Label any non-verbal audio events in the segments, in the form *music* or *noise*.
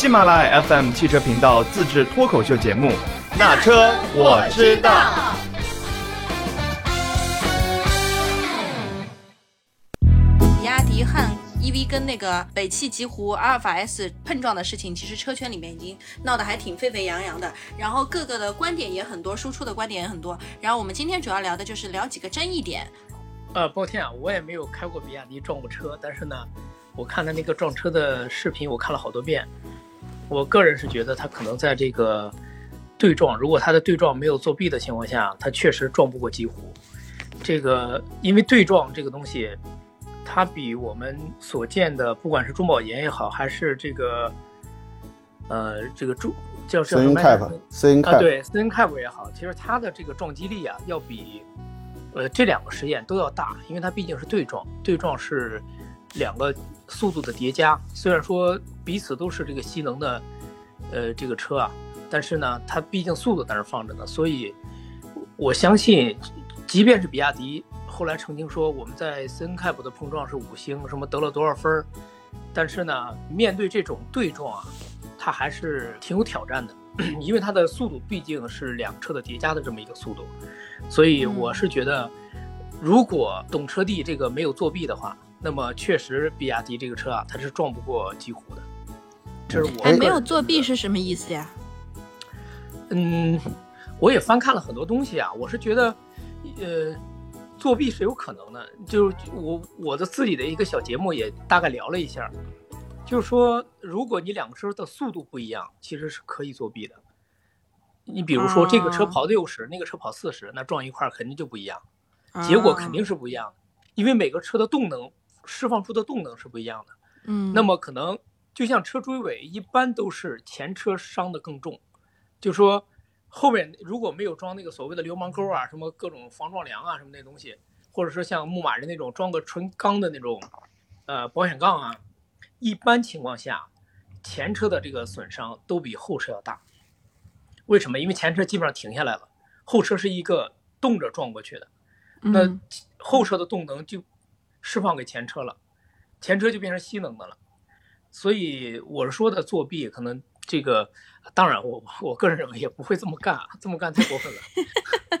喜马拉雅 FM 汽车频道自制脱口秀节目《那车我知道》。比亚迪汉 EV 跟那个北汽极狐阿尔法 S 碰撞的事情，其实车圈里面已经闹得还挺沸沸扬扬的，然后各个的观点也很多，输出的观点也很多。然后我们今天主要聊的就是聊几个争议点。呃，抱歉啊，我也没有开过比亚迪撞过车，但是呢，我看他那个撞车的视频，我看了好多遍。我个人是觉得他可能在这个对撞，如果他的对撞没有作弊的情况下，他确实撞不过几乎。这个因为对撞这个东西，它比我们所见的，不管是中保研也好，还是这个呃这个中叫什么 Cap，啊对 Cap 也好，其实它的这个撞击力啊，要比呃这两个实验都要大，因为它毕竟是对撞，对撞是两个。速度的叠加，虽然说彼此都是这个吸能的，呃，这个车啊，但是呢，它毕竟速度在那放着呢，所以我相信，即便是比亚迪后来曾经说我们在 CNCAP 的碰撞是五星，什么得了多少分儿，但是呢，面对这种对撞啊，它还是挺有挑战的，*clears throat* 因为它的速度毕竟是两车的叠加的这么一个速度，所以我是觉得，如果懂车帝这个没有作弊的话。那么确实，比亚迪这个车啊，它是撞不过极狐的。这是我哎，没有作弊是什么意思呀？嗯，我也翻看了很多东西啊，我是觉得，呃，作弊是有可能的。就是我我的自己的一个小节目也大概聊了一下，就是说，如果你两个车的速度不一样，其实是可以作弊的。你比如说，这个车跑六十，那个车跑四十，那撞一块肯定就不一样，结果肯定是不一样的，因为每个车的动能。释放出的动能是不一样的，嗯，那么可能就像车追尾，一般都是前车伤的更重，就说后面如果没有装那个所谓的流氓钩啊，什么各种防撞梁啊，什么那东西，或者说像牧马人那种装个纯钢的那种，呃，保险杠啊，一般情况下，前车的这个损伤都比后车要大。为什么？因为前车基本上停下来了，后车是一个动着撞过去的，那后车的动能就。释放给前车了，前车就变成吸能的了，所以我是说的作弊，可能这个当然我我个人认为也不会这么干，这么干太过分了。*laughs*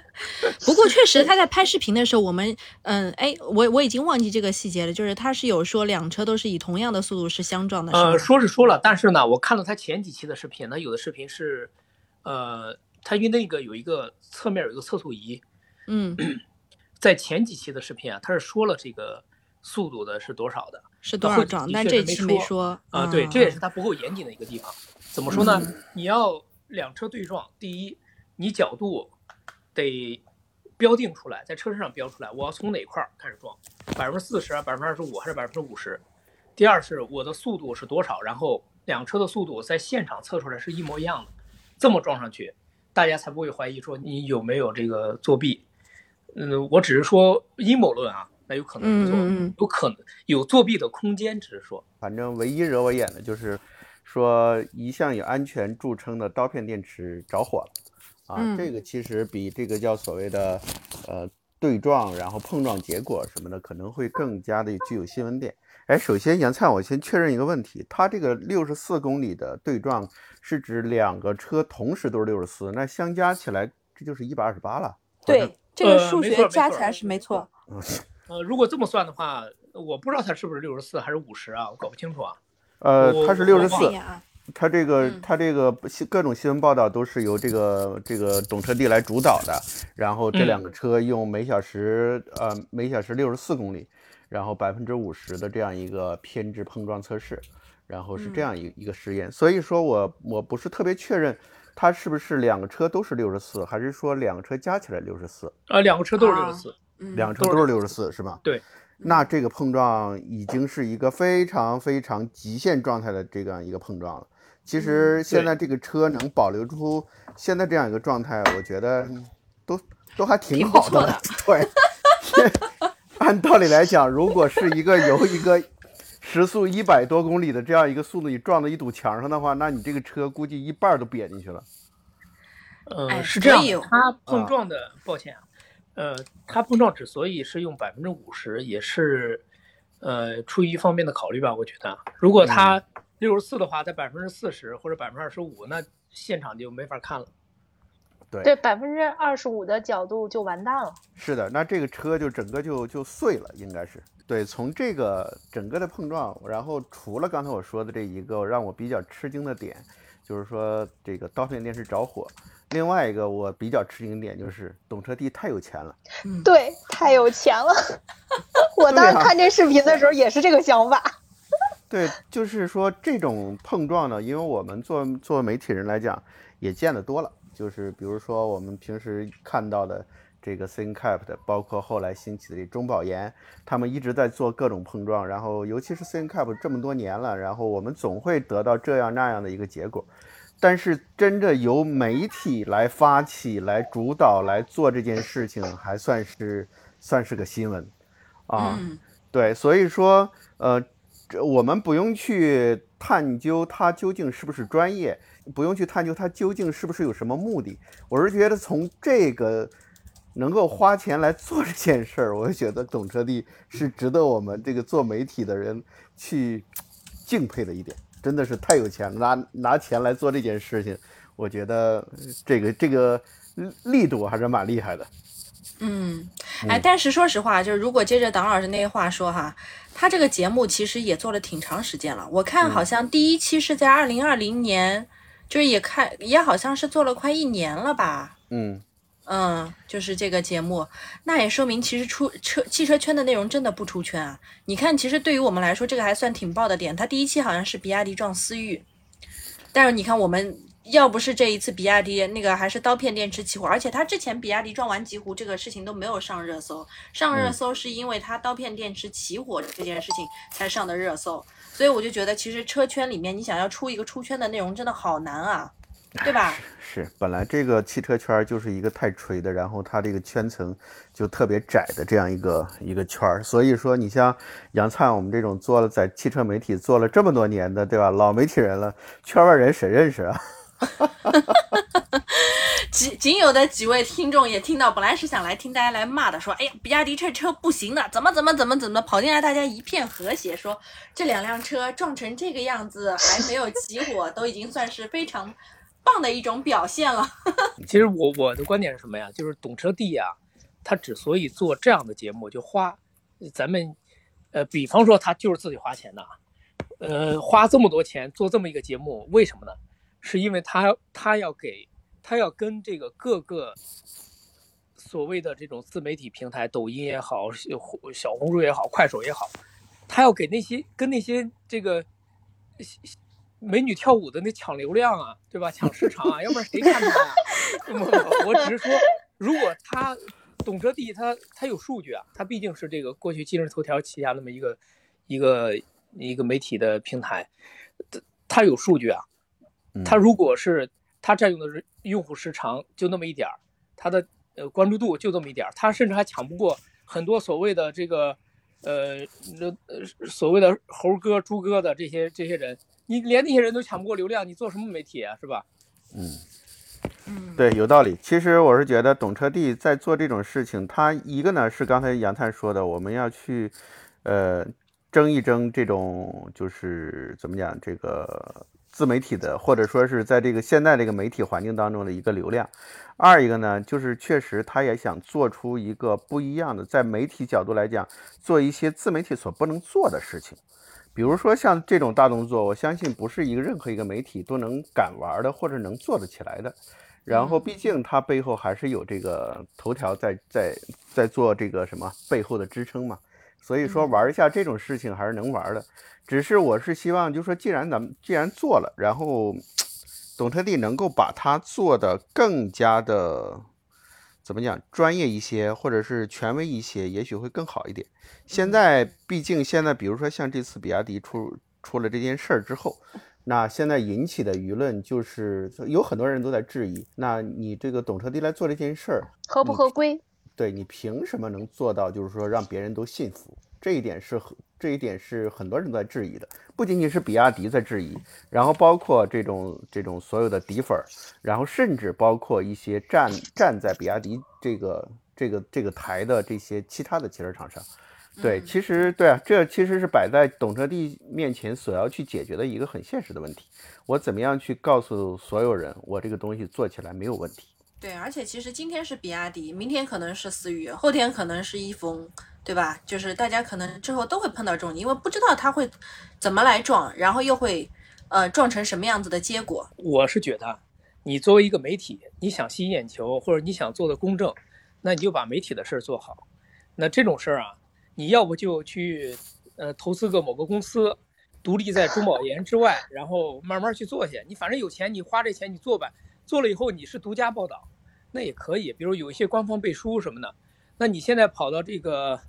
不过确实他在拍视频的时候，我们嗯哎，我我已经忘记这个细节了，就是他是有说两车都是以同样的速度是相撞的。呃，说是说了，但是呢，我看了他前几期的视频，他有的视频是，呃，他因为那个有一个侧面有一个测速仪，嗯，*clears throat* 在前几期的视频啊，他是说了这个。速度的是多少的？是多少撞？但这期没说啊。对，这也是它不够严谨的一个地方。怎么说呢？你要两车对撞，第一，你角度得标定出来，在车身上标出来，我要从哪块开始撞？百分之四十、百分之二十五还是百分之五十？第二是我的速度是多少？然后两车的速度在现场测出来是一模一样的，这么撞上去，大家才不会怀疑说你有没有这个作弊。嗯，我只是说阴谋论啊。那有可能做，有可能有作弊的空间，只是说，反正唯一惹我眼的就是，说一向以安全著称的刀片电池着火了，啊，这个其实比这个叫所谓的，呃，对撞然后碰撞结果什么的可能会更加的具有新闻点。哎，首先杨灿，我先确认一个问题，它这个六十四公里的对撞是指两个车同时都是六十四，那相加起来这就是一百二十八了。对，这个数学加起来是没错。嗯。呃，如果这么算的话，我不知道它是不是六十四还是五十啊，我搞不清楚啊。呃，它是六十四，它这个它这个各种新闻报道都是由这个这个懂车帝来主导的，然后这两个车用每小时呃每小时六十四公里，然后百分之五十的这样一个偏置碰撞测试，然后是这样一一个实验。所以说我我不是特别确认它是不是两个车都是六十四，还是说两个车加起来六十四？呃，两个车都是六十四。两车都是六十四，是吧？对，那这个碰撞已经是一个非常非常极限状态的这样一个碰撞了。其实现在这个车能保留出现在这样一个状态，我觉得都都还挺好的。*laughs* 对，*laughs* 按道理来讲，如果是一个由一个时速一百多公里的这样一个速度你撞到一堵墙上的话，那你这个车估计一半都瘪进去了。呃，是这样，它碰撞的，抱歉啊。呃，它碰撞之所以是用百分之五十，也是，呃，出于一方面的考虑吧。我觉得，如果它六十四的话，在百分之四十或者百分之二十五，那现场就没法看了。对对，百分之二十五的角度就完蛋了。是的，那这个车就整个就就碎了，应该是。对，从这个整个的碰撞，然后除了刚才我说的这一个让我比较吃惊的点，就是说这个刀片电池着火。另外一个我比较吃惊点就是懂车帝太有钱了。对，太有钱了。*laughs* 我当时看这视频的时候也是这个想法。*laughs* 对，就是说这种碰撞呢，因为我们做做媒体人来讲也见得多了。就是比如说我们平时看到的这个 ThinkCap 的，包括后来兴起的这中保研，他们一直在做各种碰撞。然后尤其是 ThinkCap 这么多年了，然后我们总会得到这样那样的一个结果。但是真的由媒体来发起、来主导、来做这件事情，还算是算是个新闻啊。对，所以说呃，我们不用去探究它究竟是不是专业。不用去探究它究竟是不是有什么目的，我是觉得从这个能够花钱来做这件事儿，我就觉得懂车帝是值得我们这个做媒体的人去敬佩的一点，真的是太有钱了，拿拿钱来做这件事情，我觉得这个这个力度还是蛮厉害的。嗯，哎，但是说实话，就是如果接着党老师那话说哈，他这个节目其实也做了挺长时间了，我看好像第一期是在二零二零年。就是也看也好像是做了快一年了吧，嗯嗯，就是这个节目，那也说明其实出车汽车圈的内容真的不出圈啊。你看，其实对于我们来说，这个还算挺爆的点。它第一期好像是比亚迪撞思域，但是你看，我们要不是这一次比亚迪那个还是刀片电池起火，而且它之前比亚迪撞完极狐这个事情都没有上热搜，上热搜是因为它刀片电池起火这件事情才上的热搜。所以我就觉得，其实车圈里面，你想要出一个出圈的内容，真的好难啊，对吧？*laughs* 是，本来这个汽车圈就是一个太垂的，然后它这个圈层就特别窄的这样一个一个圈儿。所以说，你像杨灿我们这种做了在汽车媒体做了这么多年的，对吧？老媒体人了，圈外人谁认识啊？*laughs* 仅仅有的几位听众也听到，本来是想来听大家来骂的，说，哎呀，比亚迪这车不行的，怎么怎么怎么怎么跑进来，大家一片和谐，说这两辆车撞成这个样子还没有起火，都已经算是非常棒的一种表现了。*laughs* 其实我我的观点是什么呀？就是懂车帝呀，他之所以做这样的节目，就花咱们呃，比方说他就是自己花钱的，呃，花这么多钱做这么一个节目，为什么呢？是因为他他要给。他要跟这个各个所谓的这种自媒体平台，抖音也好，小红书也好，快手也好，他要给那些跟那些这个美女跳舞的那抢流量啊，对吧？抢市场啊，要不然谁看他呀？*laughs* 我我只是说，如果他懂车帝，他他有数据啊，他毕竟是这个过去今日头条旗下那么一个一个一个媒体的平台，他他有数据啊，他如果是。他占用的是用户时长就那么一点儿，他的呃关注度就这么一点儿，他甚至还抢不过很多所谓的这个呃那呃所谓的猴哥、猪哥的这些这些人，你连那些人都抢不过流量，你做什么媒体啊？是吧？嗯嗯，对，有道理。其实我是觉得懂车帝在做这种事情，他一个呢是刚才杨灿说的，我们要去呃争一争这种就是怎么讲这个。自媒体的，或者说是在这个现在这个媒体环境当中的一个流量。二一个呢，就是确实他也想做出一个不一样的，在媒体角度来讲，做一些自媒体所不能做的事情。比如说像这种大动作，我相信不是一个任何一个媒体都能敢玩的，或者能做得起来的。然后，毕竟它背后还是有这个头条在在在做这个什么背后的支撑嘛。所以说玩一下这种事情还是能玩的。只是我是希望，就是说，既然咱们既然做了，然后 *tsk* 董特地能够把它做得更加的怎么讲专业一些，或者是权威一些，也许会更好一点。现在毕竟现在，比如说像这次比亚迪出出了这件事儿之后，那现在引起的舆论就是有很多人都在质疑，那你这个懂车帝来做这件事儿合不合规？对你凭什么能做到，就是说让别人都信服？这一点是很，这一点是很多人都在质疑的，不仅仅是比亚迪在质疑，然后包括这种这种所有的底粉儿，然后甚至包括一些站站在比亚迪这个这个这个台的这些其他的汽车厂商，对，其实对啊，这其实是摆在懂车帝面前所要去解决的一个很现实的问题。我怎么样去告诉所有人，我这个东西做起来没有问题？对，而且其实今天是比亚迪，明天可能是思域，后天可能是一丰，对吧？就是大家可能之后都会碰到这种，因为不知道它会怎么来撞，然后又会呃撞成什么样子的结果。我是觉得，你作为一个媒体，你想吸引眼球或者你想做的公正，那你就把媒体的事儿做好。那这种事儿啊，你要不就去呃投资个某个公司，独立在中保研之外，然后慢慢去做去。你反正有钱，你花这钱你做呗。做了以后你是独家报道，那也可以。比如有一些官方背书什么的，那你现在跑到这个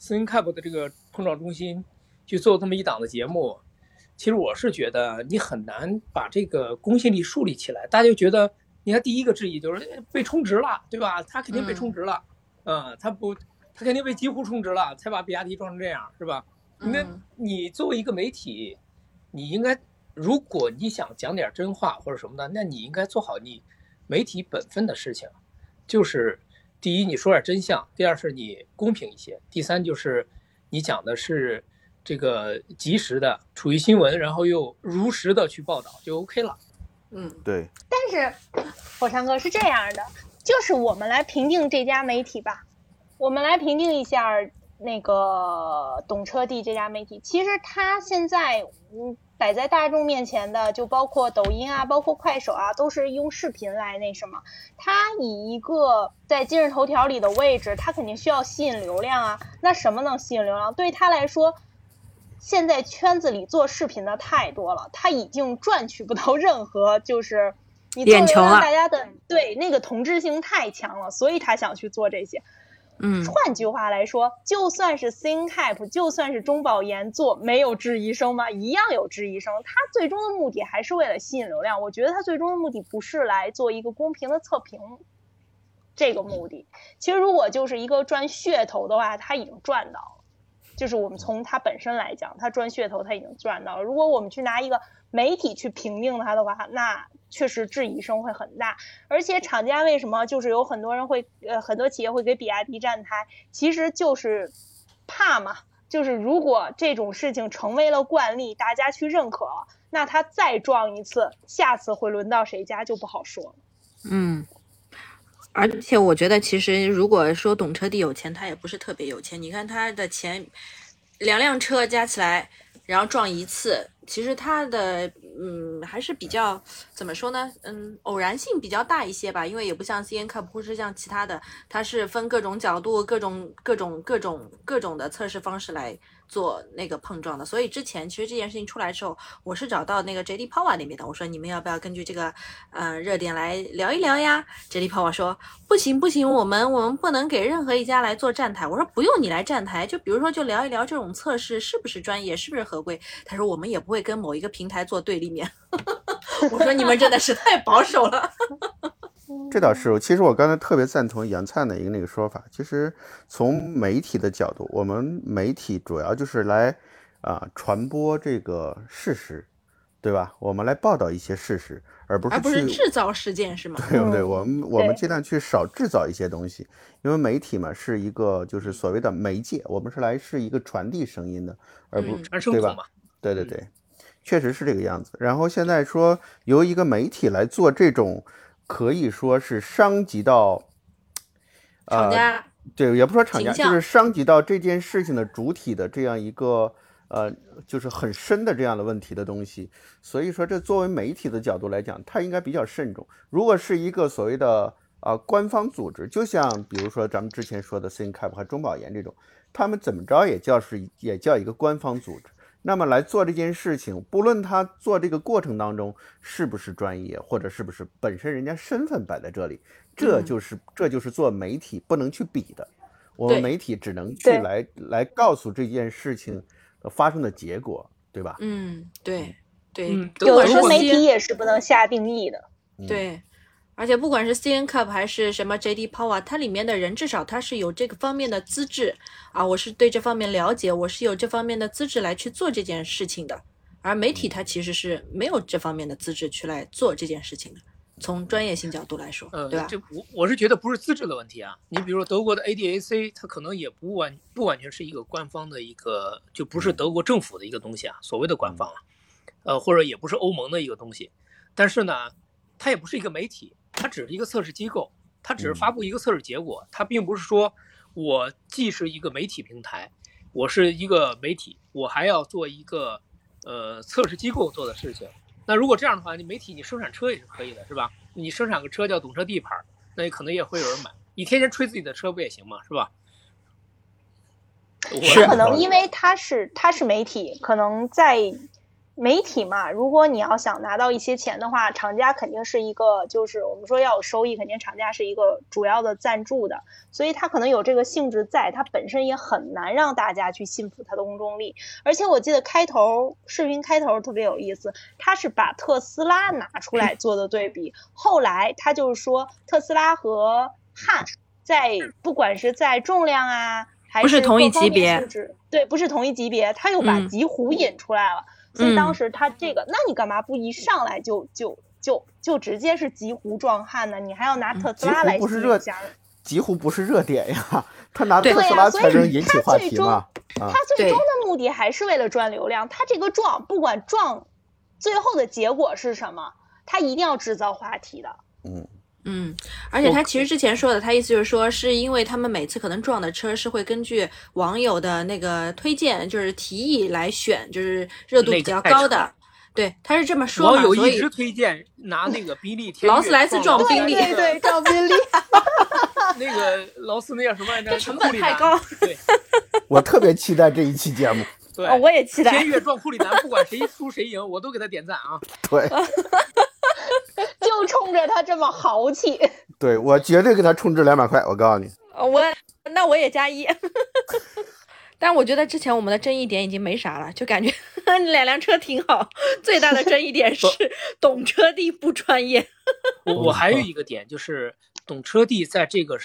CNCAP 的这个碰撞中心去做这么一档的节目，其实我是觉得你很难把这个公信力树立起来。大家就觉得，你看第一个质疑就是被充值了，对吧？他肯定被充值了，嗯，他不，他肯定被几乎充值了，才把比亚迪撞成这样，是吧？那你作为一个媒体，你应该。如果你想讲点真话或者什么的，那你应该做好你媒体本分的事情，就是第一你说点真相，第二是你公平一些，第三就是你讲的是这个及时的处于新闻，然后又如实的去报道就 OK 了。嗯，对。但是火山哥是这样的，就是我们来评定这家媒体吧，我们来评定一下那个懂车帝这家媒体，其实他现在嗯。摆在大众面前的，就包括抖音啊，包括快手啊，都是用视频来那什么。它以一个在今日头条里的位置，它肯定需要吸引流量啊。那什么能吸引流量？对他来说，现在圈子里做视频的太多了，他已经赚取不到任何就是你做流量，大家的对那个同质性太强了，所以他想去做这些。嗯，换句话来说，就算是 ThinkCap，就算是中保研做，没有质疑声吗？一样有质疑声。他最终的目的还是为了吸引流量。我觉得他最终的目的不是来做一个公平的测评，这个目的。其实如果就是一个赚噱头的话，他已经赚到了。就是我们从他本身来讲，他赚噱头他已经赚到了。如果我们去拿一个媒体去评定他的话，那。确实质疑声会很大，而且厂家为什么就是有很多人会呃很多企业会给比亚迪站台，其实就是怕嘛，就是如果这种事情成为了惯例，大家去认可了，那他再撞一次，下次会轮到谁家就不好说了。嗯，而且我觉得其实如果说懂车帝有钱，他也不是特别有钱，你看他的钱，两辆车加起来，然后撞一次。其实它的嗯还是比较怎么说呢？嗯，偶然性比较大一些吧，因为也不像 C N Cup 或是像其他的，它是分各种角度、各种各种各种各种的测试方式来。做那个碰撞的，所以之前其实这件事情出来之后，我是找到那个 JD Power 那边的，我说你们要不要根据这个呃热点来聊一聊呀？JD Power 说不行不行，我们我们不能给任何一家来做站台。我说不用你来站台，就比如说就聊一聊这种测试是不是专业，是不是合规。他说我们也不会跟某一个平台做对立面。*laughs* 我说你们真的是太保守了。这倒是，其实我刚才特别赞同杨灿的一个那个说法。其实从媒体的角度，我们媒体主要就是来啊传播这个事实，对吧？我们来报道一些事实，而不是而不是制造事件，是吗？*laughs* 对不对？我们我们尽量去少制造一些东西，因为媒体嘛是一个就是所谓的媒介，我们是来是一个传递声音的，而不对吧？对对对，确实是这个样子。然后现在说由一个媒体来做这种。可以说是伤及到厂家，对，也不说厂家，就是伤及到这件事情的主体的这样一个呃，就是很深的这样的问题的东西。所以说，这作为媒体的角度来讲，它应该比较慎重。如果是一个所谓的啊官方组织，就像比如说咱们之前说的 CNCAP 和中保研这种，他们怎么着也叫是也叫一个官方组织。那么来做这件事情，不论他做这个过程当中是不是专业，或者是不是本身人家身份摆在这里，这就是这就是做媒体不能去比的。我们媒体只能去来来告诉这件事情发生的结果，对吧？嗯，对对，有时候媒体也是不能下定义的。对。而且不管是 C N Cup 还是什么 J D Power，它里面的人至少他是有这个方面的资质啊，我是对这方面了解，我是有这方面的资质来去做这件事情的。而媒体它其实是没有这方面的资质去来做这件事情的。从专业性角度来说，呃，对吧？这我我是觉得不是资质的问题啊。你比如说德国的 ADAC，它可能也不完不完全是一个官方的一个，就不是德国政府的一个东西啊，所谓的官方啊，呃，或者也不是欧盟的一个东西。但是呢，它也不是一个媒体，它只是一个测试机构，它只是发布一个测试结果，它并不是说我既是一个媒体平台，我是一个媒体，我还要做一个呃测试机构做的事情。那如果这样的话，你媒体你生产车也是可以的，是吧？你生产个车叫懂车帝牌，那你可能也会有人买。你天天吹自己的车不也行吗？是吧？是可能因为它是它是媒体，可能在。媒体嘛，如果你要想拿到一些钱的话，厂家肯定是一个，就是我们说要有收益，肯定厂家是一个主要的赞助的，所以它可能有这个性质在，它本身也很难让大家去信服它的公众力。而且我记得开头视频开头特别有意思，他是把特斯拉拿出来做的对比，后来他就是说特斯拉和汉在不管是在重量啊，还是同一级别，对，不是同一级别，他又把极狐引出来了。所以当时他这个，那你干嘛不一上来就就就就直接是极狐壮汉呢？你还要拿特斯拉来不是热加？极狐不是热点呀，他拿特斯拉才能引起话题嘛。他最终的目的还是为了赚流量。他这个撞，不管撞，最后的结果是什么，他一定要制造话题的。嗯。嗯，而且他其实之前说的，他意思就是说，是因为他们每次可能撞的车是会根据网友的那个推荐，就是提议来选，就是热度比较高的。对，他是这么说网友一直推荐拿那个宾利，劳斯莱斯撞宾利，对对，撞宾利。*laughs* 那个劳斯那叫什么来着？成本太高。对，*laughs* 我特别期待这一期节目。对，我也期待。天越撞库里南，不管谁输谁赢，我都给他点赞啊。对。*laughs* 就冲着他这么豪气，*laughs* 对我绝对给他充值两百块。我告诉你，我那我也加一。*laughs* 但我觉得之前我们的争议点已经没啥了，就感觉 *laughs* 两辆车挺好。最大的争议点是懂车帝不专业。我我还有一个点就是懂车帝在这个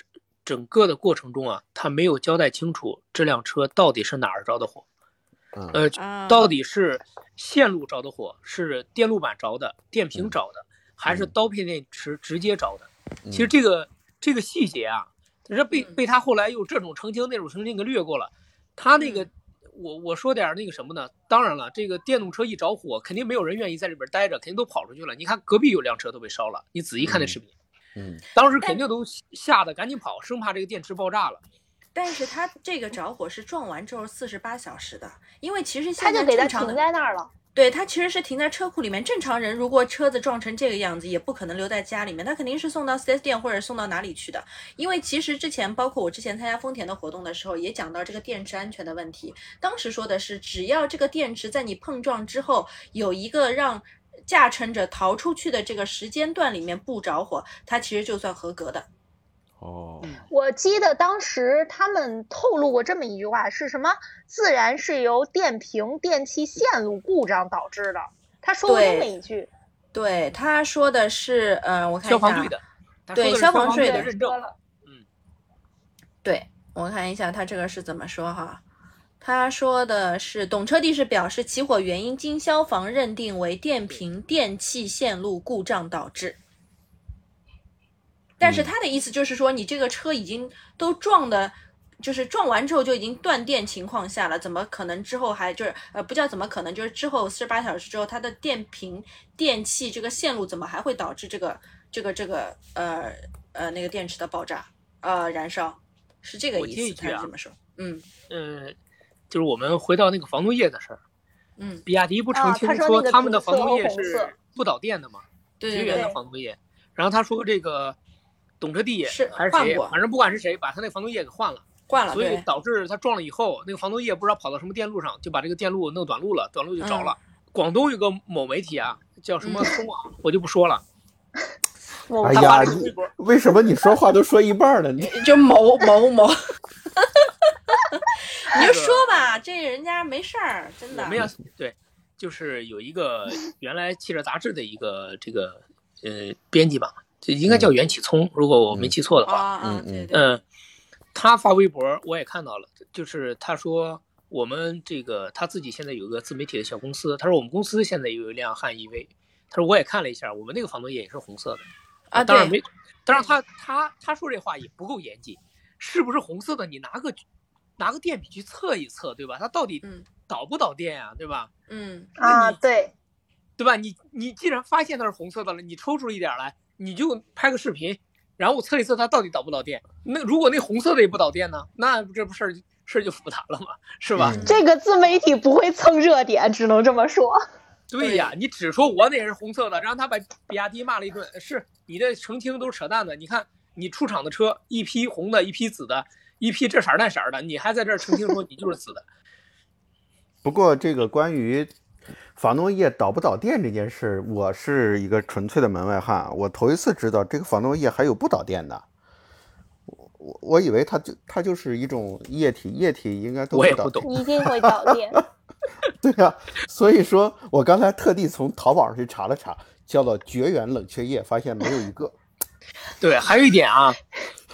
整个的过程中啊，他没有交代清楚这辆车到底是哪儿着的火，呃，到底是线路着的火，是电路板着的，电瓶着的。还是刀片电池直接着的，其实这个这个细节啊，这被被他后来又这种澄清那种澄清给略过了。他那个，我我说点那个什么呢？当然了，这个电动车一着火，肯定没有人愿意在里边待着，肯定都跑出去了。你看隔壁有辆车都被烧了，你仔细看那视频，嗯，当时肯定都吓得赶紧跑，生怕这个电池爆炸了。但是他这个着火是撞完之后四十八小时的，因为其实他就给他停在那儿了。对他其实是停在车库里面。正常人如果车子撞成这个样子，也不可能留在家里面，他肯定是送到 4S 店或者送到哪里去的。因为其实之前，包括我之前参加丰田的活动的时候，也讲到这个电池安全的问题。当时说的是，只要这个电池在你碰撞之后有一个让驾乘者逃出去的这个时间段里面不着火，它其实就算合格的。哦，我记得当时他们透露过这么一句话，是什么？自然是由电瓶电器线路故障导致的。他说过这么一句。对，他说的是，呃，我看一下。消防队的。对，消防队的认证。嗯。对，我看一下他这个是怎么说哈？他说的是，懂车帝是表示起火原因经消防认定为电瓶电器线路故障导致。但是他的意思就是说，你这个车已经都撞的，就是撞完之后就已经断电情况下了，怎么可能之后还就是呃不叫怎么可能，就是之后四十八小时之后，它的电瓶电器这个线路怎么还会导致这个这个这个呃呃那个电池的爆炸呃燃烧？是这个意思，他是这么说。嗯呃，就是我们回到那个防冻液的事儿。嗯，比亚迪不澄清说他们的防冻液是不导电的吗？绝缘的防冻液。然后他说这个。懂车帝是还是谁？反正不管是谁，把他那防冻液给换了，换了，所以导致他撞了以后，那个防冻液不知道跑到什么电路上，就把这个电路弄短路了，短路就着了。广东有个某媒体啊，叫什么松啊，我就不说了。哎呀，为什么你说话都说一半了？*laughs* *laughs* 你就某某某，你就说吧，这人家没事儿，真的。没有对，就是有一个原来汽车杂志的一个这个呃编辑吧。这应该叫袁启聪，如果我没记错的话。嗯嗯嗯，他发微博我也看到了，就是他说我们这个他自己现在有个自媒体的小公司，他说我们公司现在有一辆汉 EV，他说我也看了一下，我们那个防冻液也是红色的。啊，当然没，当然他他他说这话也不够严谨，是不是红色的？你拿个拿个电笔去测一测，对吧？它到底导不导电啊，对吧？嗯啊，对，对吧？你你既然发现它是红色的了，你抽出一点来，你就拍个视频，然后我测一测它到底导不导电。那如果那红色的也不导电呢？那这不事儿事儿就复杂了嘛，是吧？这个自媒体不会蹭热点，只能这么说。对呀，你只说我那是红色的，然后他把比亚迪骂了一顿，是你这澄清都是扯淡的。你看你出厂的车，一批红的，一批紫的，一批这色儿那色儿的，你还在这儿澄清说你就是紫的。*laughs* 不过这个关于防冻液导不导电这件事，我是一个纯粹的门外汉，我头一次知道这个防冻液还有不导电的。我我我以为它就它就是一种液体，液体应该都我也不懂，一定会导电。*laughs* 对呀，所以说我刚才特地从淘宝上去查了查，叫做绝缘冷却液，发现没有一个。对，还有一点啊，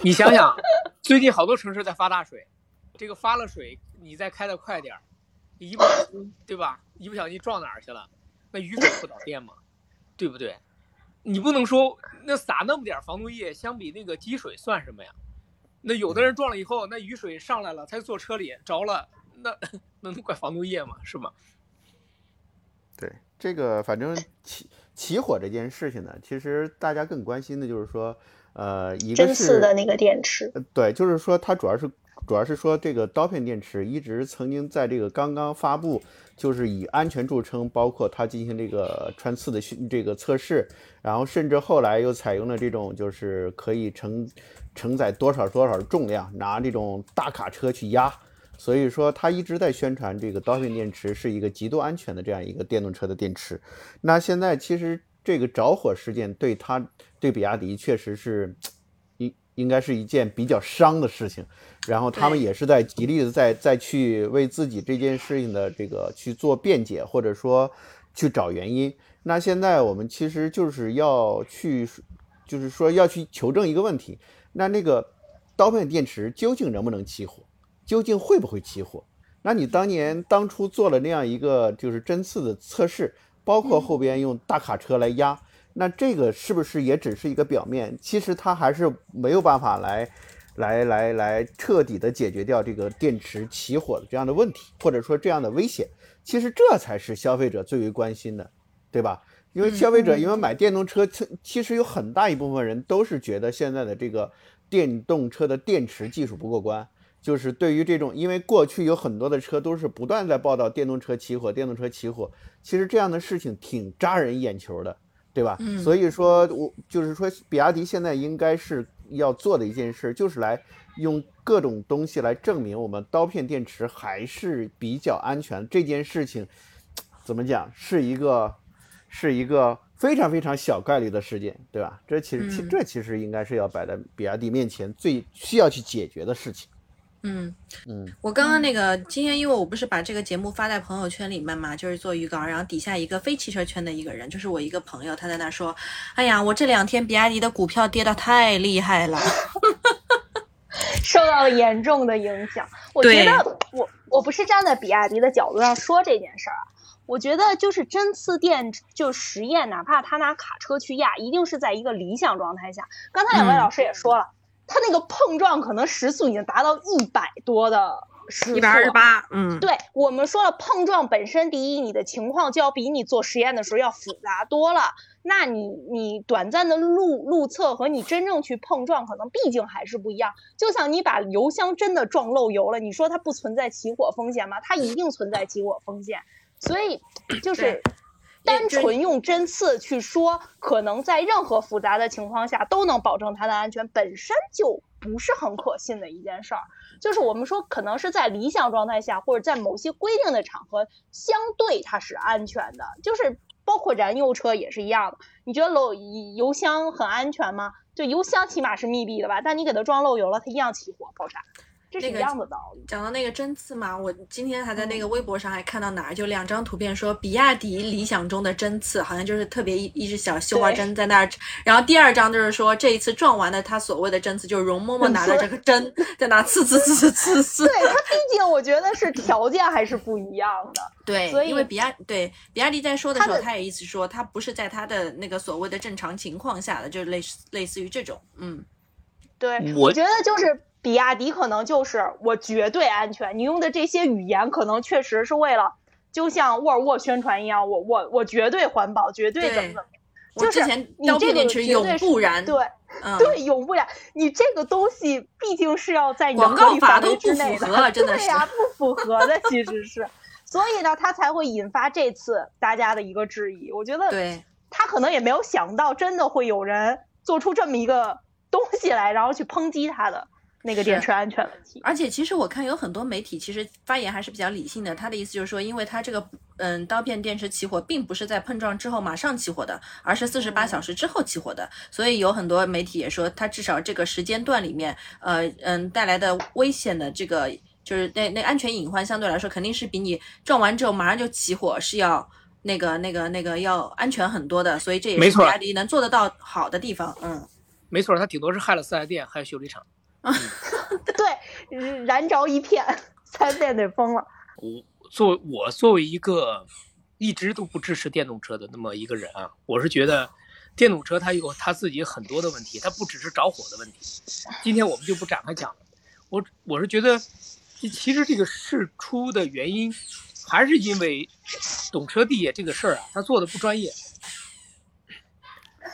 你想想，最近好多城市在发大水，这个发了水，你再开的快点儿，一不小心，对吧？一不小心撞哪儿去了，那雨水不导电吗？对不对？你不能说那撒那么点防冻液，相比那个积水算什么呀？那有的人撞了以后，那雨水上来了，他就坐车里着了。那 *laughs* 那能怪防冻液吗？是吗？对这个，反正起起火这件事情呢，其实大家更关心的就是说，呃，一个是针刺的那个电池。对，就是说它主要是主要是说这个刀片电池一直曾经在这个刚刚发布，就是以安全著称，包括它进行这个穿刺的这个测试，然后甚至后来又采用了这种就是可以承承载多少多少重量，拿这种大卡车去压。所以说，它一直在宣传这个刀片电池是一个极度安全的这样一个电动车的电池。那现在其实这个着火事件对它对比亚迪确实是应应该是一件比较伤的事情。然后他们也是在极力的在在去为自己这件事情的这个去做辩解，或者说去找原因。那现在我们其实就是要去，就是说要去求证一个问题：那那个刀片电池究竟能不能起火？究竟会不会起火？那你当年当初做了那样一个就是针刺的测试，包括后边用大卡车来压，那这个是不是也只是一个表面？其实它还是没有办法来，来来来彻底的解决掉这个电池起火的这样的问题，或者说这样的危险。其实这才是消费者最为关心的，对吧？因为消费者因为买电动车，其实有很大一部分人都是觉得现在的这个电动车的电池技术不过关。就是对于这种，因为过去有很多的车都是不断在报道电动车起火，电动车起火，其实这样的事情挺扎人眼球的，对吧？嗯。所以说，我就是说，比亚迪现在应该是要做的一件事，就是来用各种东西来证明我们刀片电池还是比较安全。这件事情怎么讲，是一个是一个非常非常小概率的事件，对吧？这其实，这其实应该是要摆在比亚迪面前最需要去解决的事情。嗯嗯，我刚刚那个今天，因为我不是把这个节目发在朋友圈里面嘛，就是做预告，然后底下一个非汽车圈的一个人，就是我一个朋友，他在那说：“哎呀，我这两天比亚迪的股票跌的太厉害了，*laughs* 受到了严重的影响。”我觉得我我不是站在比亚迪的角度上说这件事儿啊，我觉得就是针刺电就实验，哪怕他拿卡车去压，一定是在一个理想状态下。刚才两位老师也说了。它那个碰撞可能时速已经达到一百多的时速，一百二十八。嗯，对我们说了，碰撞本身第一，你的情况就要比你做实验的时候要复杂多了。那你你短暂的路路测和你真正去碰撞，可能毕竟还是不一样。就像你把油箱真的撞漏油了，你说它不存在起火风险吗？它一定存在起火风险。所以就是。单纯用针刺去说，可能在任何复杂的情况下都能保证它的安全，本身就不是很可信的一件事儿。就是我们说，可能是在理想状态下，或者在某些规定的场合，相对它是安全的。就是包括燃油车也是一样的。你觉得漏油箱很安全吗？就油箱起码是密闭的吧，但你给它装漏油了，它一样起火爆炸。这是一样的道理。讲到那个针刺嘛，我今天还在那个微博上还看到哪儿，就两张图片说比亚迪理想中的针刺，好像就是特别一一只小绣花针在那儿。然后第二张就是说这一次撞完的他所谓的针刺，就是容嬷嬷拿着这个针 *laughs* 在那刺刺刺刺刺刺。对他毕竟我觉得是条件还是不一样的。*laughs* 对，所以因为比亚对比亚迪在说的时候，他也意思说他不是在他的那个所谓的正常情况下的，就是类似类似于这种，嗯，对，我觉得就是比亚迪可能就是我绝对安全，你用的这些语言可能确实是为了，就像沃尔沃宣传一样，我我我绝对环保，绝对怎么怎么。我之前刀片电池永不燃，对，对，永不燃。你这个东西毕竟是要在广告法都不符合，真的 *laughs* 是呀，不符合的其实是。所以呢，他才会引发这次大家的一个质疑。我觉得，对，他可能也没有想到，真的会有人做出这么一个东西来，然后去抨击他的那个电池安全问题。而且，其实我看有很多媒体其实发言还是比较理性的。他的意思就是说，因为他这个嗯刀片电池起火，并不是在碰撞之后马上起火的，而是四十八小时之后起火的。所以有很多媒体也说，他至少这个时间段里面，呃嗯带来的危险的这个。就是那那安全隐患相对来说肯定是比你撞完之后马上就起火是要那个那个那个要安全很多的，所以这也是比亚迪能做得到好的地方。嗯，没错，它顶多是害了四 S 店，害修理厂。对，燃着一片，四 S 店得疯了。我作为我作为一个一直都不支持电动车的那么一个人啊，我是觉得电动车它有它自己很多的问题，它不只是着火的问题。今天我们就不展开讲了。我我是觉得。其实这个事出的原因，还是因为懂车帝这个事儿啊，他做的不专业。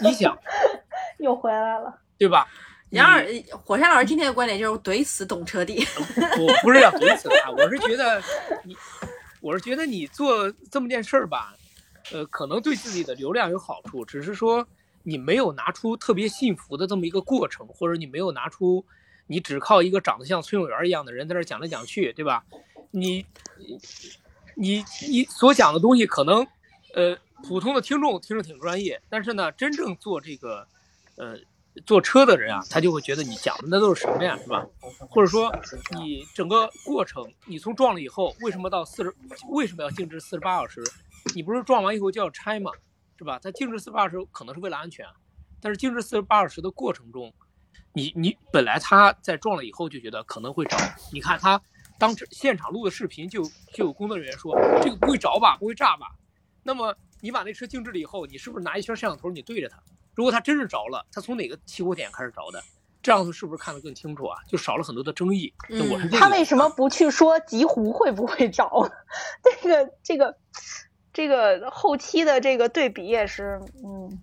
你想，*laughs* 又回来了，对吧？然而，火山老师今天的观点就是怼死懂车帝。*laughs* 我不是要怼死他，我是觉得你，我是觉得你做这么件事儿吧，呃，可能对自己的流量有好处，只是说你没有拿出特别幸福的这么一个过程，或者你没有拿出。你只靠一个长得像崔永元一样的人在那讲来讲去，对吧？你，你，你所讲的东西可能，呃，普通的听众听着挺专业，但是呢，真正做这个，呃，坐车的人啊，他就会觉得你讲的那都是什么呀，是吧？或者说你整个过程，你从撞了以后，为什么到四十，为什么要静置四十八小时？你不是撞完以后就要拆吗？是吧？他静置四十八小时可能是为了安全，但是静置四十八小时的过程中。你你本来他在撞了以后就觉得可能会着，你看他当时现场录的视频就就有工作人员说这个不会着吧，不会炸吧？那么你把那车静置了以后，你是不是拿一圈摄像头你对着它？如果他真是着了，他从哪个起火点开始着的？这样子是不是看得更清楚啊？就少了很多的争议。我是他为什么不去说极狐会不会着？*laughs* 这个这个这个后期的这个对比也是，嗯，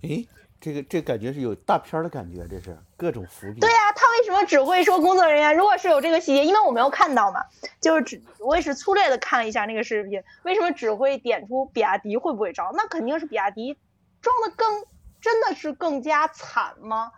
诶。这个这感觉是有大片的感觉，这是各种伏笔。对呀，他为什么只会说工作人员？如果是有这个细节，因为我没有看到嘛，就是只我也是粗略的看了一下那个视频。为什么只会点出比亚迪会不会着？那肯定是比亚迪装的更真的是更加惨吗？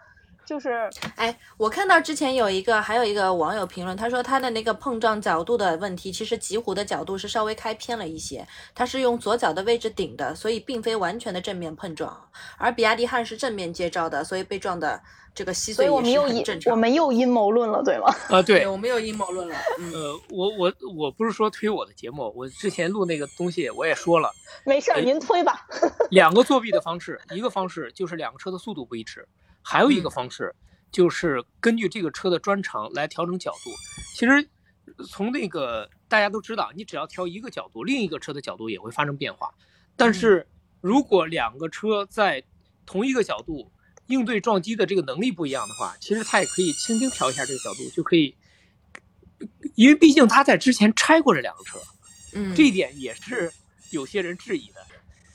就是，哎，我看到之前有一个，还有一个网友评论，他说他的那个碰撞角度的问题，其实极狐的角度是稍微开偏了一些，他是用左脚的位置顶的，所以并非完全的正面碰撞，而比亚迪汉是正面接招的，所以被撞的这个稀碎也是很正常。我们又阴谋论了，对吗？*laughs* 啊，对，我们又阴谋论了。呃，我我我不是说推我的节目，我之前录那个东西我也说了，没事儿，您推吧。*laughs* 两个作弊的方式，一个方式就是两个车的速度不一致。还有一个方式，就是根据这个车的专长来调整角度。其实，从那个大家都知道，你只要调一个角度，另一个车的角度也会发生变化。但是如果两个车在同一个角度应对撞击的这个能力不一样的话，其实它也可以轻轻调一下这个角度，就可以。因为毕竟他在之前拆过这两个车，嗯，这一点也是有些人质疑的。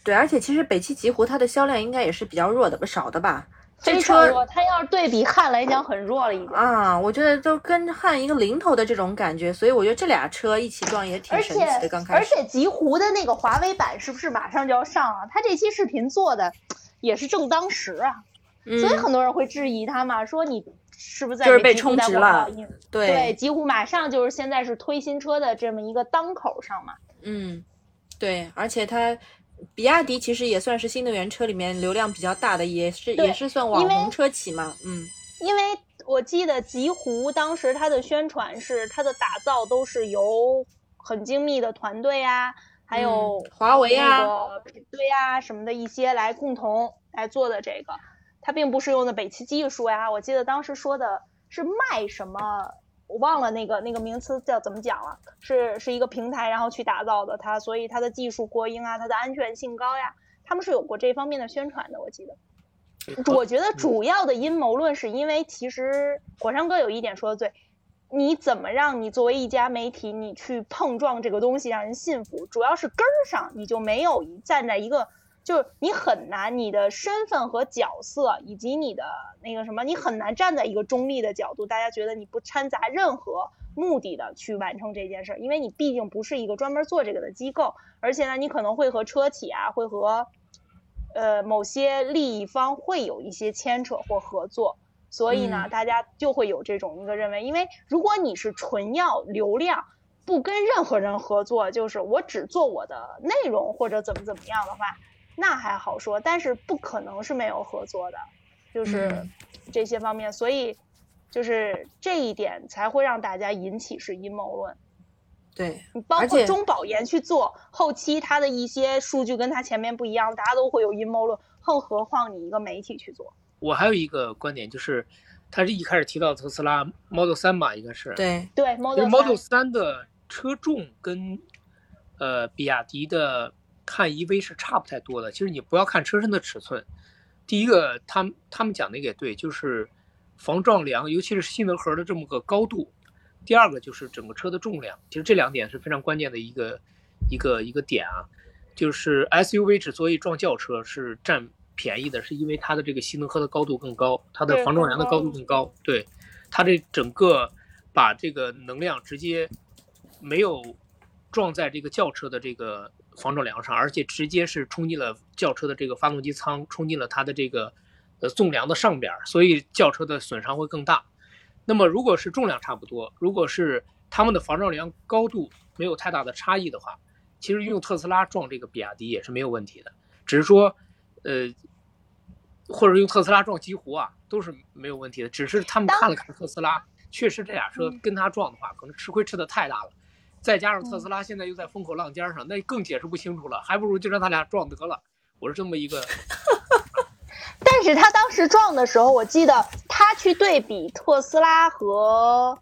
对，而且其实北汽极狐它的销量应该也是比较弱的，吧少的吧。这车它要是对比汉来讲很弱了一点啊，我觉得就跟汉一个零头的这种感觉，所以我觉得这俩车一起撞也挺神奇的。刚开始，而且极狐的那个华为版是不是马上就要上了？它这期视频做的也是正当时啊，所以很多人会质疑他嘛，说你是不是在就是被充值了？对对，极狐马上就是现在是推新车的这么一个当口上嘛。嗯，对，而且它。比亚迪其实也算是新能源车里面流量比较大的，也是也是算网红车企嘛。嗯，因为我记得极狐当时它的宣传是它的打造都是由很精密的团队啊，还有华为啊、对呀什么的一些来共同来做的这个，它并不是用的北汽技术呀。我记得当时说的是卖什么，我忘了那个那个名词叫怎么讲了，是是一个平台然后去打造的它，所以它的技术过硬啊，它的安全性高呀，他们是有过这方面的宣传的，我记得。我觉得主要的阴谋论是因为，其实火山哥有一点说的对，你怎么让你作为一家媒体，你去碰撞这个东西让人信服，主要是根儿上你就没有站在一个，就是你很难，你的身份和角色以及你的那个什么，你很难站在一个中立的角度，大家觉得你不掺杂任何目的的去完成这件事儿，因为你毕竟不是一个专门做这个的机构，而且呢，你可能会和车企啊，会和。呃，某些利益方会有一些牵扯或合作，所以呢，大家就会有这种一个认为，因为如果你是纯要流量，不跟任何人合作，就是我只做我的内容或者怎么怎么样的话，那还好说，但是不可能是没有合作的，就是这些方面，所以就是这一点才会让大家引起是阴谋论。对，包括中保研去做后期，它的一些数据跟它前面不一样，大家都会有阴谋论，更何况你一个媒体去做。我还有一个观点，就是他是一开始提到特斯拉 Model 三吧，应该是对对 Model Model 三的车重跟呃比亚迪的汉 EV 是差不太多的。其实你不要看车身的尺寸，第一个他们他们讲的也对，就是防撞梁，尤其是新能核的这么个高度。第二个就是整个车的重量，其实这两点是非常关键的一个一个一个点啊。就是 SUV 之所以撞轿车是占便宜的，是因为它的这个吸能核的高度更高，它的防撞梁的高度更高。对，它这整个把这个能量直接没有撞在这个轿车的这个防撞梁上，而且直接是冲进了轿车的这个发动机舱，冲进了它的这个呃纵梁的上边，所以轿车的损伤会更大。那么，如果是重量差不多，如果是他们的防撞梁高度没有太大的差异的话，其实用特斯拉撞这个比亚迪也是没有问题的。只是说，呃，或者用特斯拉撞极狐啊，都是没有问题的。只是他们看了看特斯拉，确实这俩车跟他撞的话，可能吃亏吃的太大了。再加上特斯拉现在又在风口浪尖上，那更解释不清楚了。还不如就让他俩撞得了。我是这么一个。*laughs* 但是他当时撞的时候，我记得他去对比特斯拉和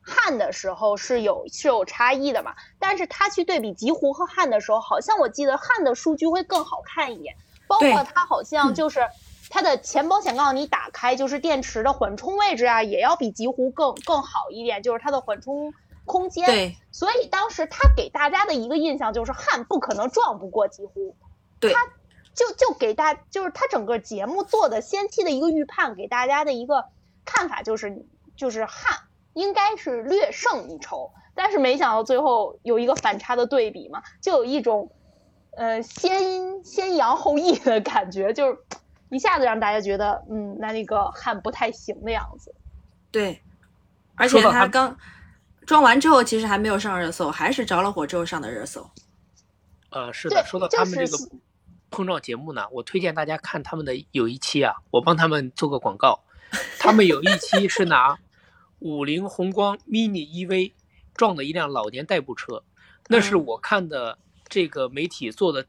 汉的时候是有是有差异的嘛？但是他去对比极狐和汉的时候，好像我记得汉的数据会更好看一点，包括它好像就是它的前保险杠你打开，就是电池的缓冲位置啊，也要比极狐更更好一点，就是它的缓冲空间。对，所以当时他给大家的一个印象就是汉不可能撞不过几乎。对。他就就给大，就是他整个节目做的先期的一个预判，给大家的一个看法就是，就是汉应该是略胜一筹，但是没想到最后有一个反差的对比嘛，就有一种，呃，先先扬后抑的感觉，就是一下子让大家觉得，嗯，那那个汉不太行的样子。对，而且他刚装完之后，其实还没有上热搜，还是着了火之后上的热搜。呃，是的，说到他们这个。碰撞节目呢，我推荐大家看他们的有一期啊，我帮他们做个广告。他们有一期是拿五菱宏光 mini EV 撞的一辆老年代步车，那是我看的这个媒体做的，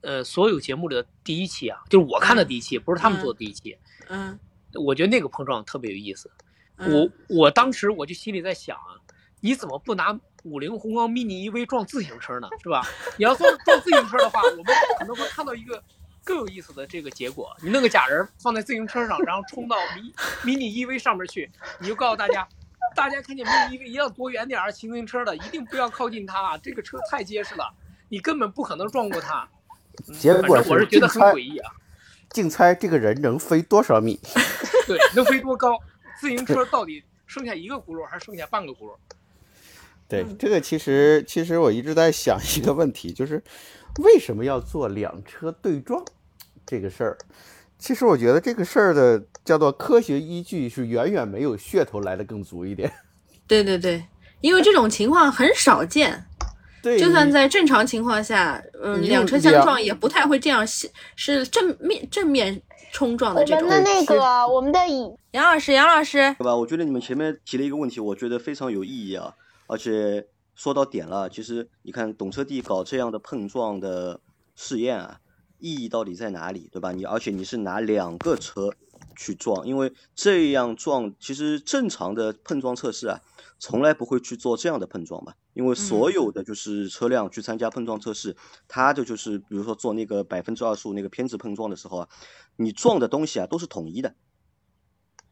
呃，所有节目的第一期啊，就是我看的第一期，不是他们做的第一期。嗯，我觉得那个碰撞特别有意思。我我当时我就心里在想啊，你怎么不拿？五菱宏光 mini EV 撞自行车呢，是吧？你要说撞自行车的话，我们可能会看到一个更有意思的这个结果。你弄个假人放在自行车上，然后冲到迷 mini EV 上面去，你就告诉大家，大家看见 mini EV 一定要躲远点儿，骑自行车的一定不要靠近它，这个车太结实了，你根本不可能撞过它。结果我是觉得很诡异啊。竞猜这个人能飞多少米？*laughs* 对，能飞多高？自行车到底剩下一个轱辘还是剩下半个轱辘？对这个，其实其实我一直在想一个问题，就是为什么要做两车对撞这个事儿？其实我觉得这个事儿的叫做科学依据是远远没有噱头来的更足一点。*laughs* 对对对，因为这种情况很少见。*laughs* 对，就算在正常情况下，嗯，两车相撞也不太会这样是是正面正面冲撞的这种。我们的那个，我们的杨老师，杨老师，对吧？我觉得你们前面提了一个问题，我觉得非常有意义啊，而且说到点了。其实你看，懂车帝搞这样的碰撞的试验啊，意义到底在哪里，对吧？你而且你是拿两个车去撞，因为这样撞，其实正常的碰撞测试啊，从来不会去做这样的碰撞嘛。因为所有的就是车辆去参加碰撞测试，它的就是比如说做那个百分之二十五那个偏置碰撞的时候啊，你撞的东西啊都是统一的。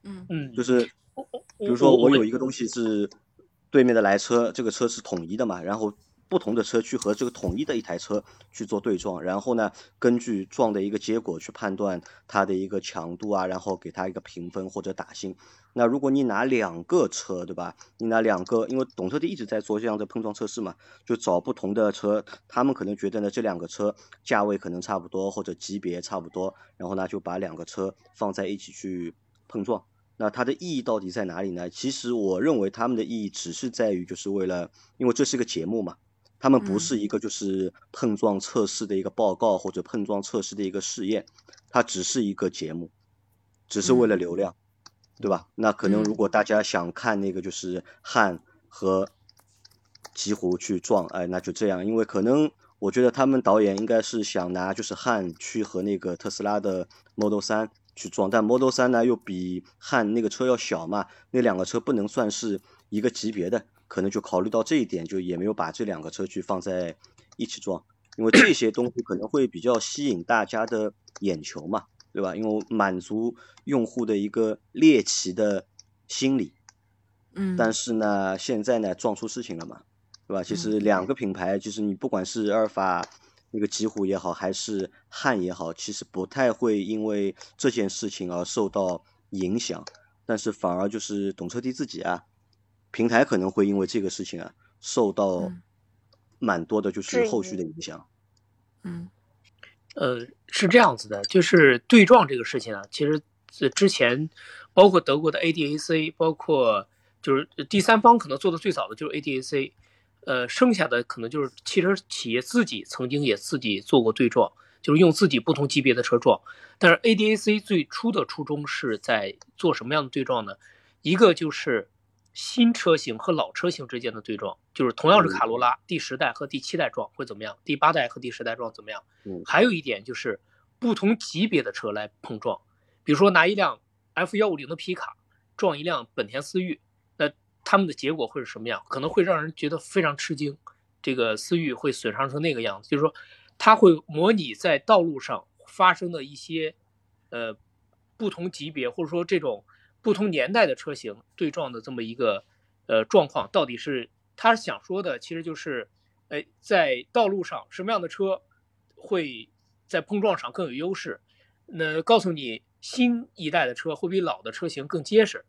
嗯嗯，就是比如说我有一个东西是对面的来车，这个车是统一的嘛，然后不同的车去和这个统一的一台车去做对撞，然后呢，根据撞的一个结果去判断它的一个强度啊，然后给它一个评分或者打星。那如果你拿两个车，对吧？你拿两个，因为懂车帝一直在做这样的碰撞测试嘛，就找不同的车，他们可能觉得呢这两个车价位可能差不多或者级别差不多，然后呢就把两个车放在一起去碰撞。那它的意义到底在哪里呢？其实我认为他们的意义只是在于，就是为了，因为这是个节目嘛，他们不是一个就是碰撞测试的一个报告或者碰撞测试的一个试验，它只是一个节目，只是为了流量，对吧？那可能如果大家想看那个就是汉和极狐去撞，哎，那就这样，因为可能我觉得他们导演应该是想拿就是汉去和那个特斯拉的 Model 3去撞，但 Model 三呢又比汉那个车要小嘛，那两个车不能算是一个级别的，可能就考虑到这一点，就也没有把这两个车去放在一起撞，因为这些东西可能会比较吸引大家的眼球嘛，对吧？因为满足用户的一个猎奇的心理。嗯，但是呢，现在呢撞出事情了嘛，对吧？其实两个品牌，就是你不管是阿尔法那个极狐也好，还是汉也好，其实不太会因为这件事情而受到影响，但是反而就是懂车帝自己啊，平台可能会因为这个事情啊受到嗯。蛮多的就是后续的影响。嗯。呃，是这样子的，就是对撞这个事情啊，其实呃之前包括德国的 ADAC，包括就是第三方可能做的最早的就是 ADAC，呃，剩下的可能就是汽车企业自己曾经也自己做过对撞，就是用自己不同级别的车撞。但是 ADAC 最初的初衷是在做什么样的对撞呢？一个就是新车型和老车型之间的对撞，就是同样是卡罗拉，第十代和第七代撞会怎么样？第八代和第十代撞怎么样？嗯还有一点就是不同级别的车来碰撞，比如说拿一辆 F 幺五零的皮卡撞一辆本田思域，那他们的结果会是什么样？可能会让人觉得非常吃惊。这个思域会损伤成那个样子，就是说，它会模拟在道路上发生的一些，呃，不同级别或者说这种不同年代的车型对撞的这么一个呃状况，到底是他想说的，其实就是，哎，在道路上什么样的车会在碰撞上更有优势？那告诉你，新一代的车会比老的车型更结实，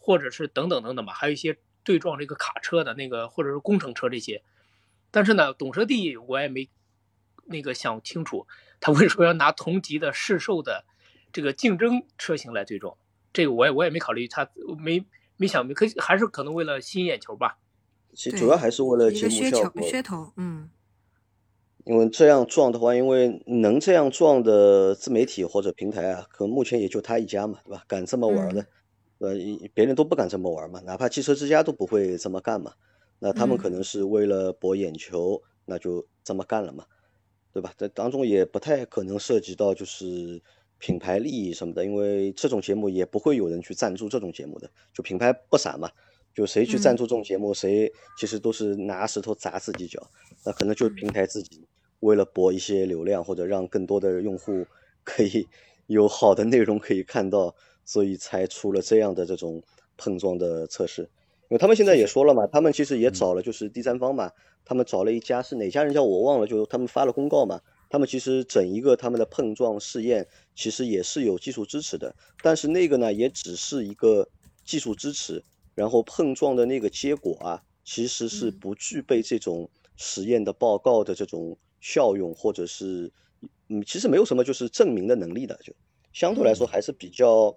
或者是等等等等吧，还有一些对撞这个卡车的那个，或者是工程车这些。但是呢，懂车帝我也没那个想清楚，他为什么要拿同级的市售的这个竞争车型来对撞？这个我也我也没考虑，他没没想，可还是可能为了吸引眼球吧。其实主要还是为了节目个噱头效果。噱头，嗯因为这样撞的话，因为能这样撞的自媒体或者平台啊，可能目前也就他一家嘛，对吧？敢这么玩的，呃，别人都不敢这么玩嘛，哪怕汽车之家都不会这么干嘛。那他们可嗯能是为了博眼球，那就这么干了嘛，对吧？这当中也不太可能涉及到就是品牌利益什么的，因为这种节目也不会有人去赞助这种节目的，就品牌不傻嘛。就谁去赞助这种节目，谁其实都是拿石头砸自己脚。那可能就是平台自己为了博一些流量，或者让更多的用户可以 *laughs* 有好的内容可以看到，所以才出了这样的这种碰撞的测试。因为他们现在也说了嘛，他们其实也找了就是第三方嘛，他们找了一家是哪家人家我忘了，就他们发了公告嘛。他们其实整一个他们的碰撞试验其实也是有技术支持的，但是那个呢也只是一个技术支持，然后碰撞的那个结果啊，其实是嗯不具备这种实验的报告的这种效用，或者是嗯，其实没有什么就是证明的能力的，就相对来说还是比较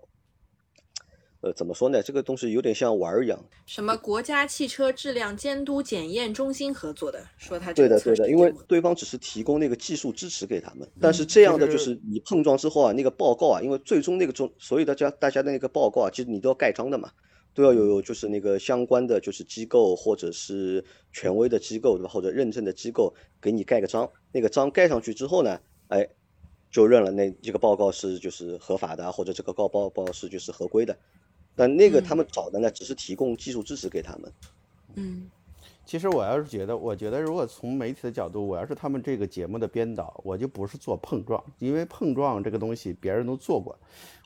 呃，怎么说呢？这个东西有点像玩儿一样。什么国家汽车质量监督检验中心合作的？说他对的对的，因为对方只是提供那个技术支持给他们，但是这样的就是你碰撞之后啊，那个报告啊，因为最终那个中所有大家大家的那个报告啊，其实你都要盖章的嘛，都要有就是那个相关的就是机构或者是权威的机构对吧，或者认证的机构给你盖个章，那个章盖上去之后呢，哎，就认了那这个报告是就是合法的，或者这个告报告是就是合规的。但那个他们找的呢，只是提供技术支持给他们。嗯，其实我要是觉得，我觉得如果从媒体的角度，我要是他们这个节目的编导，我就不是做碰撞，因为碰撞这个东西别人都做过，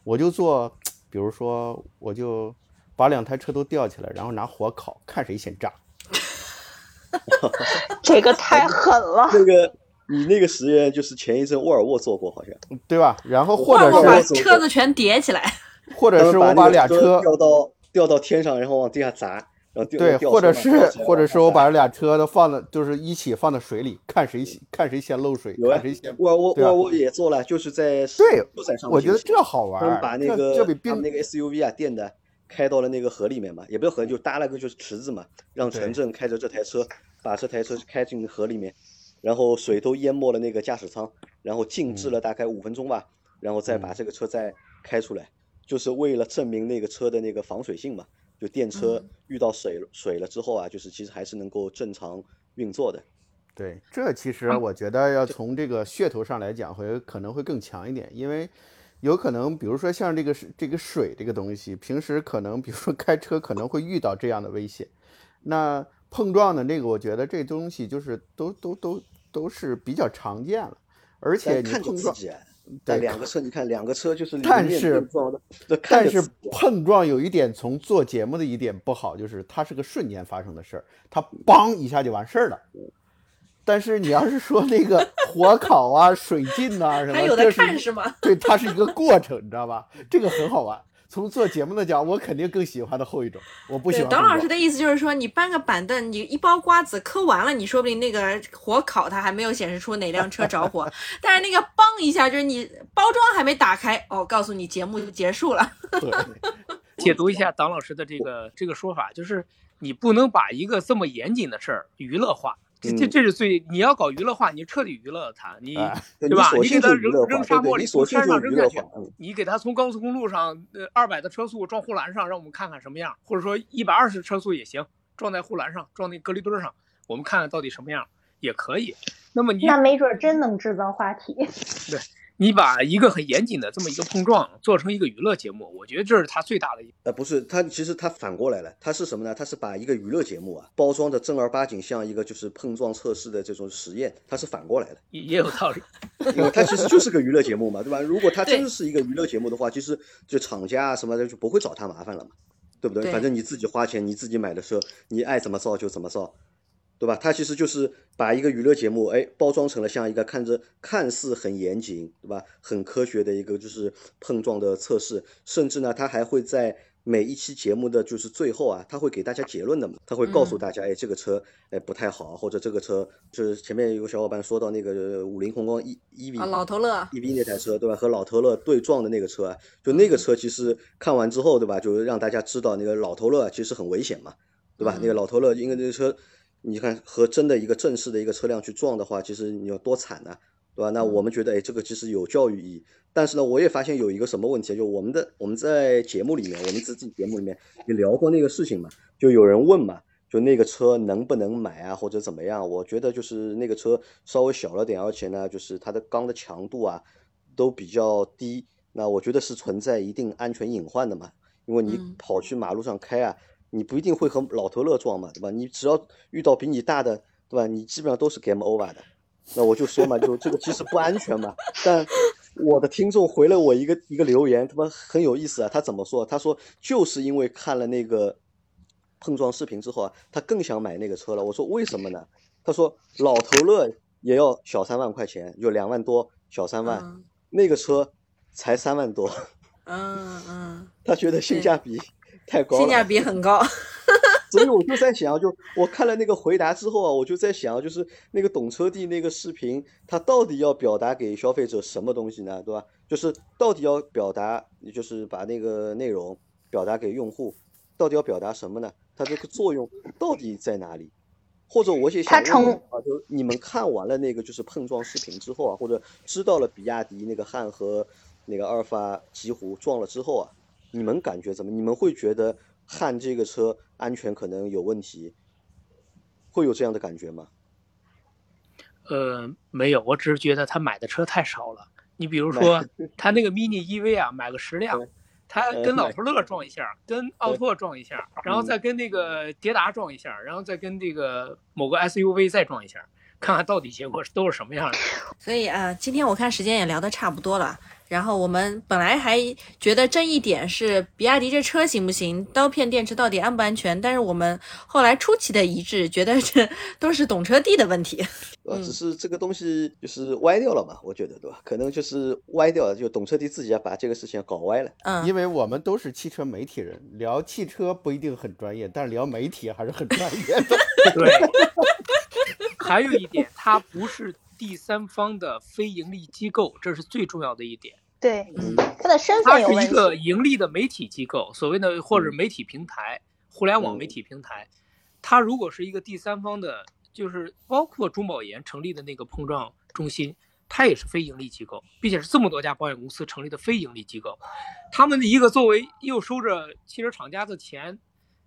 我就做，比如说我就把两台车都吊起来，然后拿火烤，看谁先炸。*laughs* 这个太狠了。那个你那个实验就是前一阵沃尔沃做过，好像对吧？然后或者是把车子全叠起来。*laughs* 或者是我把俩车掉到掉到天上，然后往地下砸，然后对，或者是或者是我把这俩车都放的，就是一起放到水里，看谁看谁先漏水，看谁先。我我我我也做了，就是在对，上我觉得这好玩。他们把那个这比冰那个 SUV 啊电的开到了那个河里面嘛，也不是河，就搭了个就是池子嘛，让陈震开着这台车把这台车开进河里面，然后水都淹没了那个驾驶舱，然后静置了大概五分钟吧，然后再把这个车再开出来。就是为了证明那个车的那个防水性嘛，就电车遇到水水了之后啊，就是其实还是能够正常运作的。对，这其实我觉得要从这个噱头上来讲，会可能会更强一点，因为有可能，比如说像这个这个水这个东西，平时可能比如说开车可能会遇到这样的危险，那碰撞的那个，我觉得这东西就是都都都都是比较常见了，而且你碰撞。对两个车，你看两个车就是，但是，但是碰撞有一点，从做节目的一点不好，就是它是个瞬间发生的事儿，它梆一下就完事儿了。但是你要是说那个火烤啊、*laughs* 水浸啊什么，还有的看是吗？对，它是一个过程，你知道吧？这个很好玩。从做节目的讲，我肯定更喜欢的后一种，我不喜欢。董老师的意思就是说，你搬个板凳，你一包瓜子嗑完了，你说不定那个火烤它还没有显示出哪辆车着火，*laughs* 但是那个嘣一下，就是你包装还没打开，哦，告诉你节目就结束了。*laughs* 解读一下党老师的这个这个说法，就是你不能把一个这么严谨的事儿娱乐化。这这这是最你要搞娱乐化，你彻底娱乐他，你对吧？你给他扔扔沙漠里，从山上扔下去，你给他从高速公路上呃二百的车速撞护栏上，让我们看看什么样，或者说一百二十车速也行，撞在护栏上，撞那隔离墩上，我们看看到底什么样也可以。那么你那没准真能制造话题。对。你把一个很严谨的这么一个碰撞做成一个娱乐节目，我觉得这是他最大的。呃，不是，他其实他反过来了，他是什么呢？他是把一个娱乐节目啊包装的正儿八经像一个就是碰撞测试的这种实验，他是反过来的。也有道理，因为他其实就是个娱乐节目嘛，对吧？如果他真的是一个娱乐节目的话，其实就厂家啊什么的就不会找他麻烦了嘛，对不对？反正你自己花钱，你自己买的车，你爱怎么造就怎么造。对吧？他其实就是把一个娱乐节目，哎，包装成了像一个看着看似很严谨，对吧？很科学的一个就是碰撞的测试，甚至呢，他还会在每一期节目的就是最后啊，他会给大家结论的嘛，他会告诉大家，哎，这个车哎不太好，或者这个车就是前面有个小伙伴说到那个五菱宏光 E E V 老头乐 E V 那台车，对吧？和老头乐对撞的那个车啊，就那个车其实看完之后，对吧？就让大家知道那个老头乐其实很危险嘛，对吧？那个老头乐因为那个车。你看和真的一个正式的一个车辆去撞的话，其实你要多惨呢，对吧？那我们觉得，哎，这个其实有教育意义。但是呢，我也发现有一个什么问题，就我们的我们在节目里面，我们自己节目里面也聊过那个事情嘛，就有人问嘛，就那个车能不能买啊，或者怎么样？我觉得就是那个车稍微小了点，而且呢，就是它的钢的强度啊都比较低，那我觉得是存在一定安全隐患的嘛，因为你跑去马路上开啊。你不一定会和老头乐撞嘛，对吧？你只要遇到比你大的，对吧？你基本上都是 game over 的。那我就说嘛，就这个其实不安全嘛。但我的听众回了我一个一个留言，他妈很有意思啊。他怎么说？他说就是因为看了那个碰撞视频之后啊，他更想买那个车了。我说为什么呢？他说老头乐也要小三万块钱，就两万多，小三万，那个车才三万多。嗯嗯。*laughs* 他觉得性价比。太高，性价比很高，*laughs* 所以我就在想，就我看了那个回答之后啊，我就在想，就是那个懂车帝那个视频，它到底要表达给消费者什么东西呢？对吧？就是到底要表达，就是把那个内容表达给用户，到底要表达什么呢？它这个作用到底在哪里？或者我也想问啊，就你们看完了那个就是碰撞视频之后啊，或者知道了比亚迪那个汉和那个阿尔法极狐撞了之后啊，你们感觉怎么？你们会觉得汉这个车安全可能有问题，会有这样的感觉吗？呃，没有，我只是觉得他买的车太少了。你比如说 *laughs* 他那个 mini EV 啊，买个十辆。他跟老头乐撞一下，跟奥拓撞一下，然后再跟那个捷达撞一下，然后再跟这个某个 SUV 再撞一下，看看到底结果都是什么样的。所以啊，今天我看时间也聊得差不多了。然后我们本来还觉得争议点是比亚迪这车行不行，刀片电池到底安不安全？但是我们后来出奇的一致，觉得这都是懂车帝的问题。呃，只是这个东西就是歪掉了嘛，我觉得对吧？可能就是歪掉了，就懂车帝自己要把这个事情搞歪了。嗯，因为我们都是汽车媒体人，聊汽车不一定很专业，但是聊媒体还是很专业的。*laughs* *laughs* 对，还有一点，它不是。第三方的非盈利机构，这是最重要的一点。对，嗯它的身份有它是一个盈利的媒体机构，所谓的或者媒体平台、互联网媒体平台。它如果是一个第三方的，就是包括中保研成立的那个碰撞中心，它也是非盈利机构，并且是这么多家保险公司成立的非盈利机构。他们的一个作为又收着汽车厂家的钱，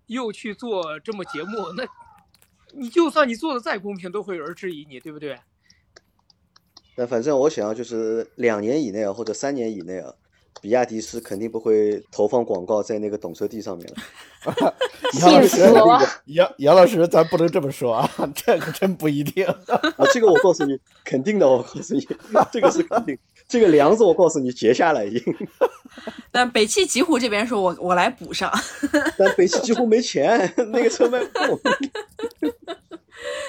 又去做这么节目，那你就算你做的再公平，都会有人质疑你，对不对？但反正我想要就是两年以内啊，或者三年以内啊，比亚迪是肯定不会投放广告在那个懂车帝上面了。*laughs* 杨老师，杨杨老师，咱不能这么说啊，这可真不一定。啊，这个我告诉你，肯定的，我告诉你，这个是肯定。这个梁子我告诉你结下来已经。*laughs* 但北汽极狐这边说我我来补上。但北汽极狐没钱，那个车卖不动。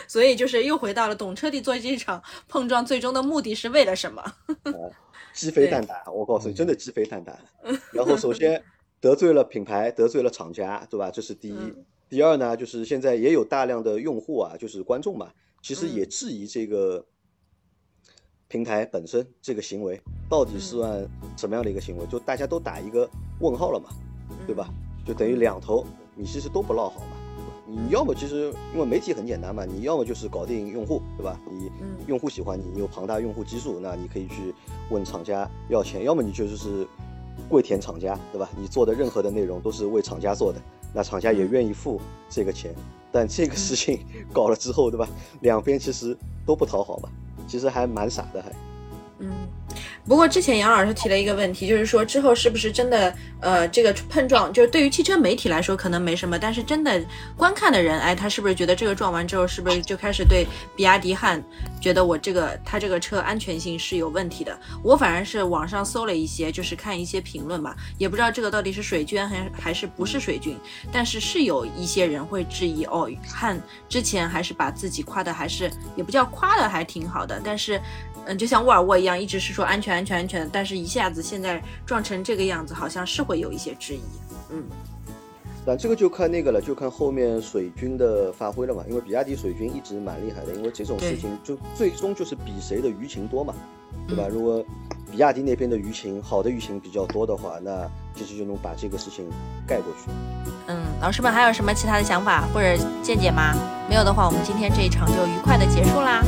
所以就是又回到了懂车帝做这场碰撞，最终的目的是为了什么？*laughs* 鸡飞蛋打，我告诉你，真的鸡飞蛋打。然后首先得罪了品牌，得罪了厂家，对吧？这是第一。第二呢，就是现在也有大量的用户啊，就是观众嘛，其实也质疑这个平台本身这个行为到底是算什么样的一个行为，就大家都打一个问号了嘛，对吧？就等于两头你其实都不落好嘛。你要么其实因为媒体很简单嘛，你要么就是搞定用户，对吧？你用户喜欢你，你有庞大用户基数，那你可以去问厂家要钱；要么你就是跪舔厂家，对吧？你做的任何的内容都是为厂家做的，那厂家也愿意付这个钱。但这个事情搞了之后，对吧？两边其实都不讨好吧，其实还蛮傻的，还。嗯。不过之前杨老师提了一个问题，就是说之后是不是真的，呃，这个碰撞，就是对于汽车媒体来说可能没什么，但是真的观看的人，哎，他是不是觉得这个撞完之后，是不是就开始对比亚迪汉觉得我这个他这个车安全性是有问题的？我反而是网上搜了一些，就是看一些评论吧，也不知道这个到底是水军还还是不是水军，但是是有一些人会质疑哦，汉之前还是把自己夸的还是也不叫夸的还挺好的，但是。嗯，就像沃尔沃一样，一直是说安全、安全、安全，但是一下子现在撞成这个样子，好像是会有一些质疑。嗯，但这个就看那个了，就看后面水军的发挥了嘛。因为比亚迪水军一直蛮厉害的，因为这种事情就最终就是比谁的舆情多嘛，对吧？如果比亚迪那边的舆情好的舆情比较多的话，那其实就能把这个事情盖过去。嗯，老师们还有什么其他的想法或者见解吗？没有的话，我们今天这一场就愉快的结束啦。